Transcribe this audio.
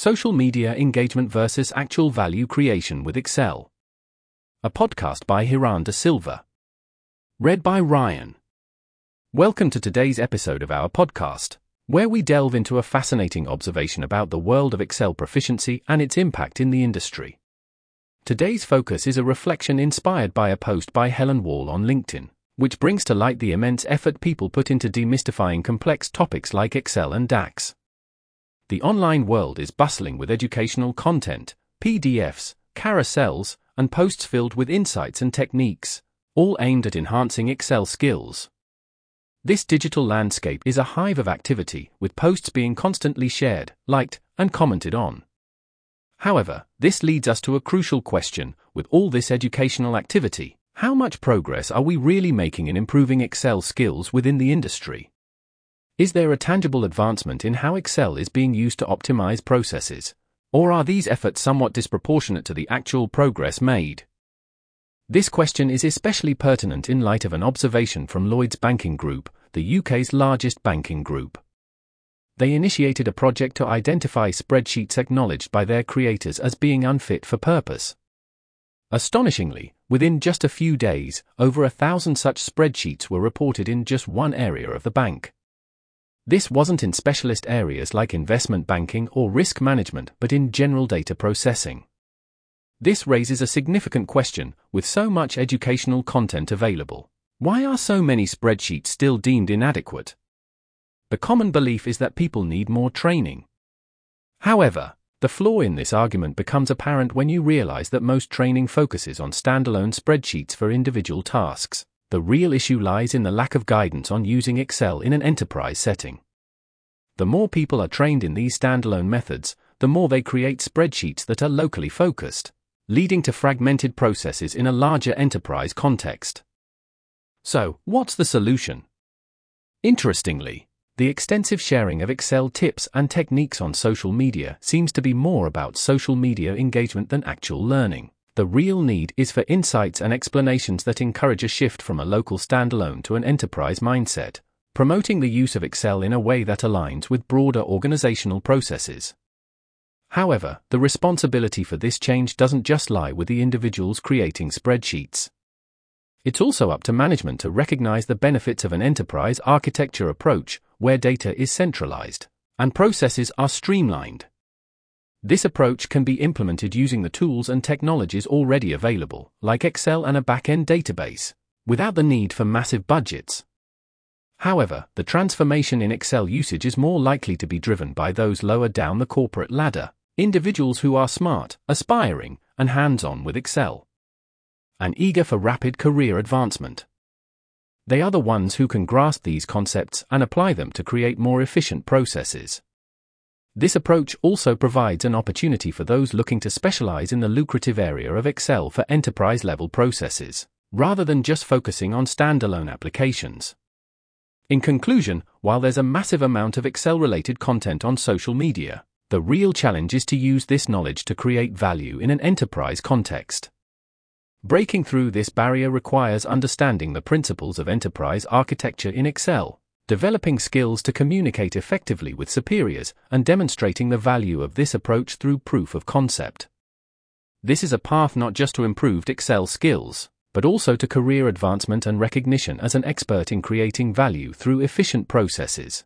Social Media Engagement versus Actual Value Creation with Excel. A podcast by Hiran de Silva. Read by Ryan. Welcome to today's episode of our podcast, where we delve into a fascinating observation about the world of Excel proficiency and its impact in the industry. Today's focus is a reflection inspired by a post by Helen Wall on LinkedIn, which brings to light the immense effort people put into demystifying complex topics like Excel and DAX. The online world is bustling with educational content, PDFs, carousels, and posts filled with insights and techniques, all aimed at enhancing Excel skills. This digital landscape is a hive of activity, with posts being constantly shared, liked, and commented on. However, this leads us to a crucial question with all this educational activity, how much progress are we really making in improving Excel skills within the industry? Is there a tangible advancement in how Excel is being used to optimize processes? Or are these efforts somewhat disproportionate to the actual progress made? This question is especially pertinent in light of an observation from Lloyds Banking Group, the UK's largest banking group. They initiated a project to identify spreadsheets acknowledged by their creators as being unfit for purpose. Astonishingly, within just a few days, over a thousand such spreadsheets were reported in just one area of the bank. This wasn't in specialist areas like investment banking or risk management, but in general data processing. This raises a significant question with so much educational content available. Why are so many spreadsheets still deemed inadequate? The common belief is that people need more training. However, the flaw in this argument becomes apparent when you realize that most training focuses on standalone spreadsheets for individual tasks. The real issue lies in the lack of guidance on using Excel in an enterprise setting. The more people are trained in these standalone methods, the more they create spreadsheets that are locally focused, leading to fragmented processes in a larger enterprise context. So, what's the solution? Interestingly, the extensive sharing of Excel tips and techniques on social media seems to be more about social media engagement than actual learning. The real need is for insights and explanations that encourage a shift from a local standalone to an enterprise mindset, promoting the use of Excel in a way that aligns with broader organizational processes. However, the responsibility for this change doesn't just lie with the individuals creating spreadsheets. It's also up to management to recognize the benefits of an enterprise architecture approach where data is centralized and processes are streamlined. This approach can be implemented using the tools and technologies already available, like Excel and a back-end database, without the need for massive budgets. However, the transformation in Excel usage is more likely to be driven by those lower down the corporate ladder, individuals who are smart, aspiring, and hands-on with Excel, and eager for rapid career advancement. They are the ones who can grasp these concepts and apply them to create more efficient processes. This approach also provides an opportunity for those looking to specialize in the lucrative area of Excel for enterprise level processes, rather than just focusing on standalone applications. In conclusion, while there's a massive amount of Excel related content on social media, the real challenge is to use this knowledge to create value in an enterprise context. Breaking through this barrier requires understanding the principles of enterprise architecture in Excel, developing skills to communicate effectively with superiors, and demonstrating the value of this approach through proof of concept. This is a path not just to improved Excel skills, but also to career advancement and recognition as an expert in creating value through efficient processes.